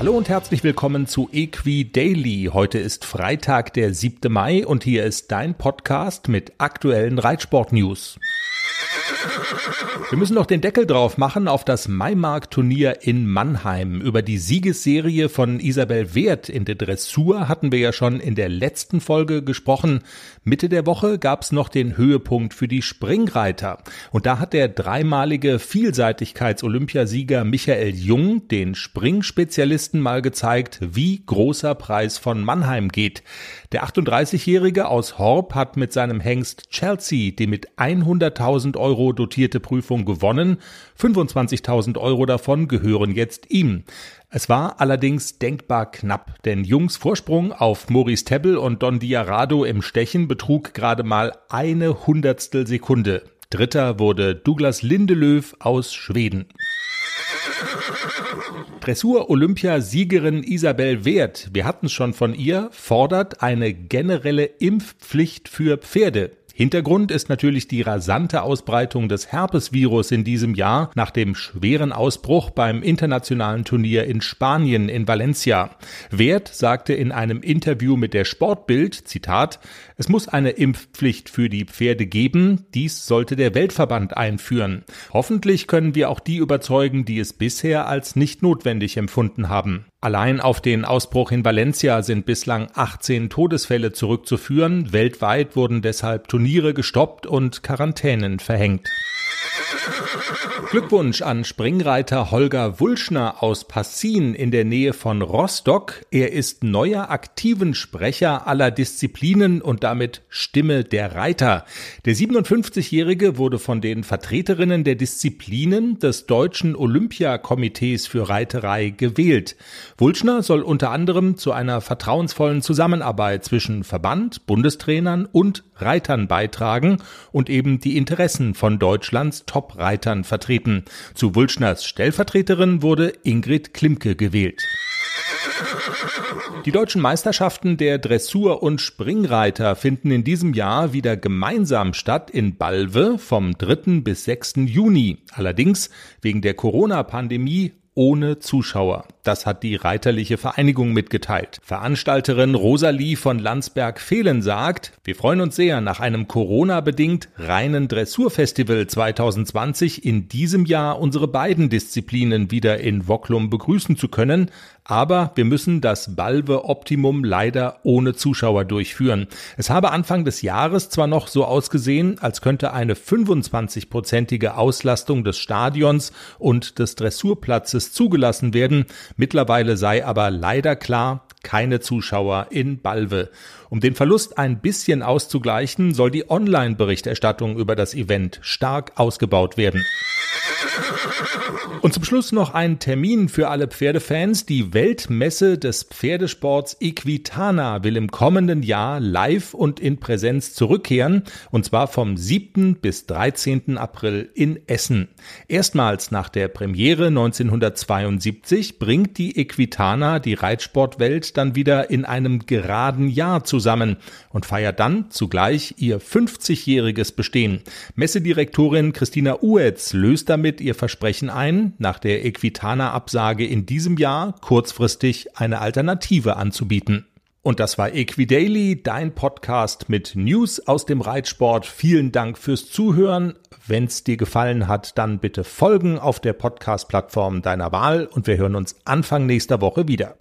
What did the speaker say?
Hallo und herzlich willkommen zu Equi Daily. Heute ist Freitag, der 7. Mai und hier ist dein Podcast mit aktuellen Reitsport-News. Wir müssen noch den Deckel drauf machen auf das Maimark-Turnier in Mannheim. Über die Siegesserie von Isabel Wert in der Dressur hatten wir ja schon in der letzten Folge gesprochen. Mitte der Woche gab's noch den Höhepunkt für die Springreiter. Und da hat der dreimalige Vielseitigkeits-Olympiasieger Michael Jung den Springspezialisten mal gezeigt, wie großer Preis von Mannheim geht. Der 38-Jährige aus Horb hat mit seinem Hengst Chelsea die mit 100.000 Euro dotierte Prüfung gewonnen. 25.000 Euro davon gehören jetzt ihm. Es war allerdings denkbar knapp, denn Jungs Vorsprung auf Maurice Tebbel und Don Diarado im Stechen betrug gerade mal eine Hundertstel Sekunde. Dritter wurde Douglas Lindelöw aus Schweden. Dressur-Olympiasiegerin Isabel Wert, wir hatten es schon von ihr, fordert eine generelle Impfpflicht für Pferde. Hintergrund ist natürlich die rasante Ausbreitung des Herpesvirus in diesem Jahr nach dem schweren Ausbruch beim internationalen Turnier in Spanien in Valencia. Wert sagte in einem Interview mit der Sportbild, Zitat, es muss eine Impfpflicht für die Pferde geben, dies sollte der Weltverband einführen. Hoffentlich können wir auch die überzeugen, die es bisher als nicht notwendig empfunden haben. Allein auf den Ausbruch in Valencia sind bislang 18 Todesfälle zurückzuführen. Weltweit wurden deshalb Turniere gestoppt und Quarantänen verhängt. Glückwunsch an Springreiter Holger Wulschner aus Passin in der Nähe von Rostock. Er ist neuer aktiven Sprecher aller Disziplinen und damit Stimme der Reiter. Der 57-Jährige wurde von den Vertreterinnen der Disziplinen des Deutschen Olympiakomitees für Reiterei gewählt. Wulschner soll unter anderem zu einer vertrauensvollen Zusammenarbeit zwischen Verband, Bundestrainern und Reitern beitragen und eben die Interessen von Deutschlands Top-Reitern vertreten. Zu Wulschners Stellvertreterin wurde Ingrid Klimke gewählt. Die deutschen Meisterschaften der Dressur- und Springreiter finden in diesem Jahr wieder gemeinsam statt in Balve vom 3. bis 6. Juni. Allerdings wegen der Corona-Pandemie ohne Zuschauer. Das hat die Reiterliche Vereinigung mitgeteilt. Veranstalterin Rosalie von Landsberg-Fehlen sagt, wir freuen uns sehr, nach einem Corona-bedingt reinen Dressurfestival 2020 in diesem Jahr unsere beiden Disziplinen wieder in Wocklum begrüßen zu können. Aber wir müssen das Balve Optimum leider ohne Zuschauer durchführen. Es habe Anfang des Jahres zwar noch so ausgesehen, als könnte eine 25-prozentige Auslastung des Stadions und des Dressurplatzes zugelassen werden. Mittlerweile sei aber leider klar, keine Zuschauer in Balve. Um den Verlust ein bisschen auszugleichen, soll die Online-Berichterstattung über das Event stark ausgebaut werden. Und zum Schluss noch ein Termin für alle Pferdefans. Die Weltmesse des Pferdesports Equitana will im kommenden Jahr live und in Präsenz zurückkehren, und zwar vom 7. bis 13. April in Essen. Erstmals nach der Premiere 1972 bringt die Equitana die Reitsportwelt dann wieder in einem geraden Jahr zusammen und feiert dann zugleich ihr 50-jähriges Bestehen. Messedirektorin Christina Uetz löst damit ihr Versprechen ein, nach der Equitana-Absage in diesem Jahr kurzfristig eine Alternative anzubieten. Und das war Equidaily, dein Podcast mit News aus dem Reitsport. Vielen Dank fürs Zuhören. Wenn es dir gefallen hat, dann bitte folgen auf der Podcast-Plattform deiner Wahl und wir hören uns Anfang nächster Woche wieder.